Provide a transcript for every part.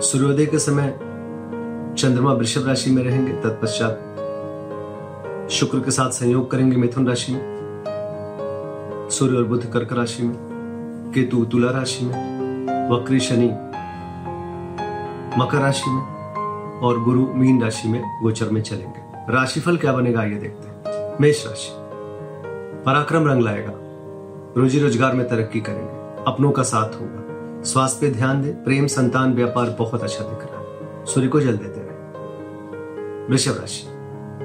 सूर्योदय के समय चंद्रमा वृषभ राशि में रहेंगे, तत्पश्चात शुक्र के साथ संयोग करेंगे मिथुन राशि में, सूर्य और बुध कर्क राशि में, केतु तुला राशि में, वक्री शनि मकर राशि में और गुरु मीन राशि में गोचर में चलेंगे। राशिफल क्या बनेगा ये देखते हैं। मेष राशि, पराक्रम रंग लाएगा, रोजी रोज़गार में तरक्की करेंगे, अपनों का साथ होगा। स्वास्थ्य पे ध्यान दे। प्रेम, संतान, व्यापार बहुत अच्छा दिख रहा है। सूर्य को जल देते रहे। वृषभ राशि।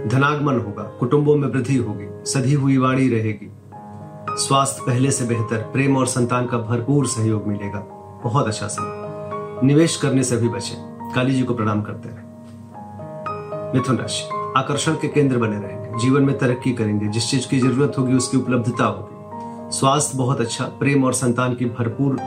धनागमन होगा। कुटुंबों में वृद्धि होगी। सधी हुई वाणी रहेगी। स्वास्थ्य पहले से बेहतर, प्रेम और संतान का भरपूर सहयोग मिलेगा। बहुत अच्छा समय। निवेश करने से भी बचे। काली जी को प्रणाम करते रहे। मिथुन राशि। आकर्षण के केंद्र बने रहेंगे। जीवन में तरक्की करेंगे। जिस चीज़ की ज़रूरत होगी, उसकी उपलब्धता होगी। स्वास्थ्य बहुत अच्छा प्रेम और संतान की भरपूर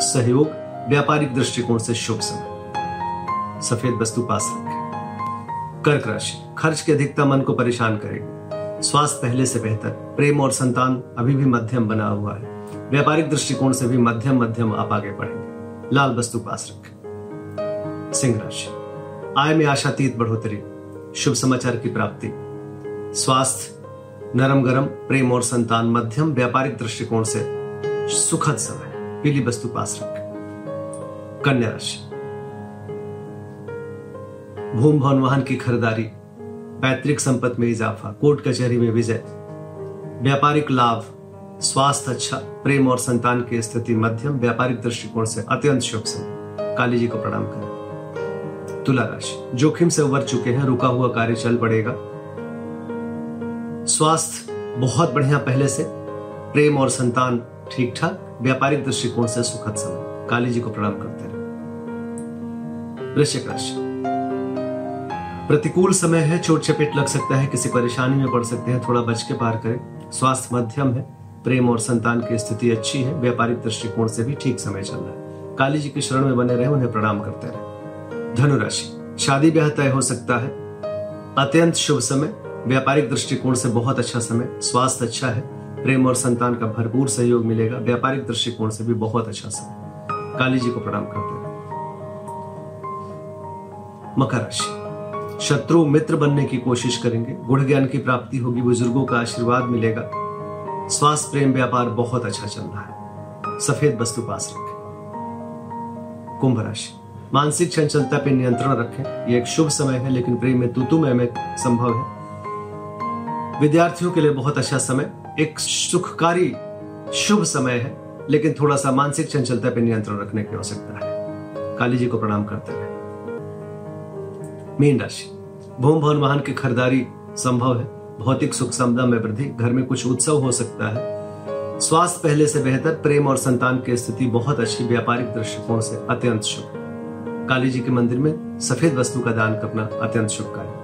सहयोग, व्यापारिक दृष्टिकोण से शुभ समय। सफ़ेद वस्तु पास रखें। कर्क राशि, खर्च की अधिकता मन को परेशान करेगी स्वास्थ्य पहले से बेहतर, प्रेम और संतान अभी भी मध्यम बना हुआ है। व्यापारिक दृष्टिकोण से भी मध्यम मध्यम आप आगे बढ़ेंगे लाल वस्तु पास रखें। सिंह राशि, आय में आशातीत बढ़ोतरी, शुभ समाचार की प्राप्ति। स्वास्थ्य, नरम गरम, प्रेम और संतान मध्यम, व्यापारिक दृष्टिकोण से सुखद समय। पीली वस्तु पास रखें। कन्या राशि। भूम भवन वाहन की खरीदारी, पैतृक संपत्ति में इजाफा, कोर्ट कचहरी में विजय। व्यापारिक लाभ, स्वास्थ्य अच्छा प्रेम और संतान की स्थिति मध्यम, व्यापारिक दृष्टिकोण से अत्यंत शुभ समय। काली जी को प्रणाम करें। तुला राशि। जोखिम से उबर चुके हैं, रुका हुआ कार्य चल पड़ेगा। स्वास्थ्य बहुत बढ़िया पहले से। प्रेम और संतान ठीक ठाक व्यापारिक दृष्टिकोण से सुखद समय। काली जी को प्रणाम करते रहे। वृश्चिक राशि। प्रतिकूल समय है, चोट चपेट लग सकता है, किसी परेशानी में पड़ सकते हैं, थोड़ा बच के पार करें। स्वास्थ्य मध्यम है, प्रेम और संतान की स्थिति अच्छी है, व्यापारिक दृष्टिकोण से भी ठीक समय चल रहा है। काली जी के शरण में बने रहे, उन्हें प्रणाम करते रहे। धनुराशि। शादी ब्याह तय हो सकता है। अत्यंत शुभ समय, व्यापारिक दृष्टिकोण से बहुत अच्छा समय, स्वास्थ्य अच्छा है प्रेम और संतान का भरपूर सहयोग मिलेगा। व्यापारिक दृष्टिकोण से भी बहुत अच्छा समय। काली जी को प्रणाम करते रहे मकर राशि। शत्रु मित्र बनने की कोशिश करेंगे। गुण ज्ञान की प्राप्ति होगी। बुज़ुर्गों का आशीर्वाद मिलेगा। स्वास्थ्य प्रेम, व्यापार बहुत अच्छा चल रहा है। सफ़ेद वस्तु पास रखें। कुंभ राशि। मानसिक चंचलता पर नियंत्रण रखें। यह एक शुभ समय है, लेकिन प्रेम में तुतु में संभव है। विद्यार्थियों के लिए बहुत अच्छा समय। एक सुखकारी शुभ समय है, लेकिन थोड़ा सा मानसिक चंचलता पर नियंत्रण रखने की आवश्यकता है। काली जी को प्रणाम करते रहे मीन राशि। भूम भवन वाहन की खरीदारी संभव है। भौतिक सुख समदा में वृद्धि। घर में कुछ उत्सव हो सकता है। स्वास्थ्य पहले से बेहतर। प्रेम और संतान की स्थिति बहुत अच्छी। व्यापारिक दृष्टिकोण से अत्यंत शुभ। काली जी के मंदिर में सफ़ेद वस्तु का दान करना अत्यंत शुभ कार्य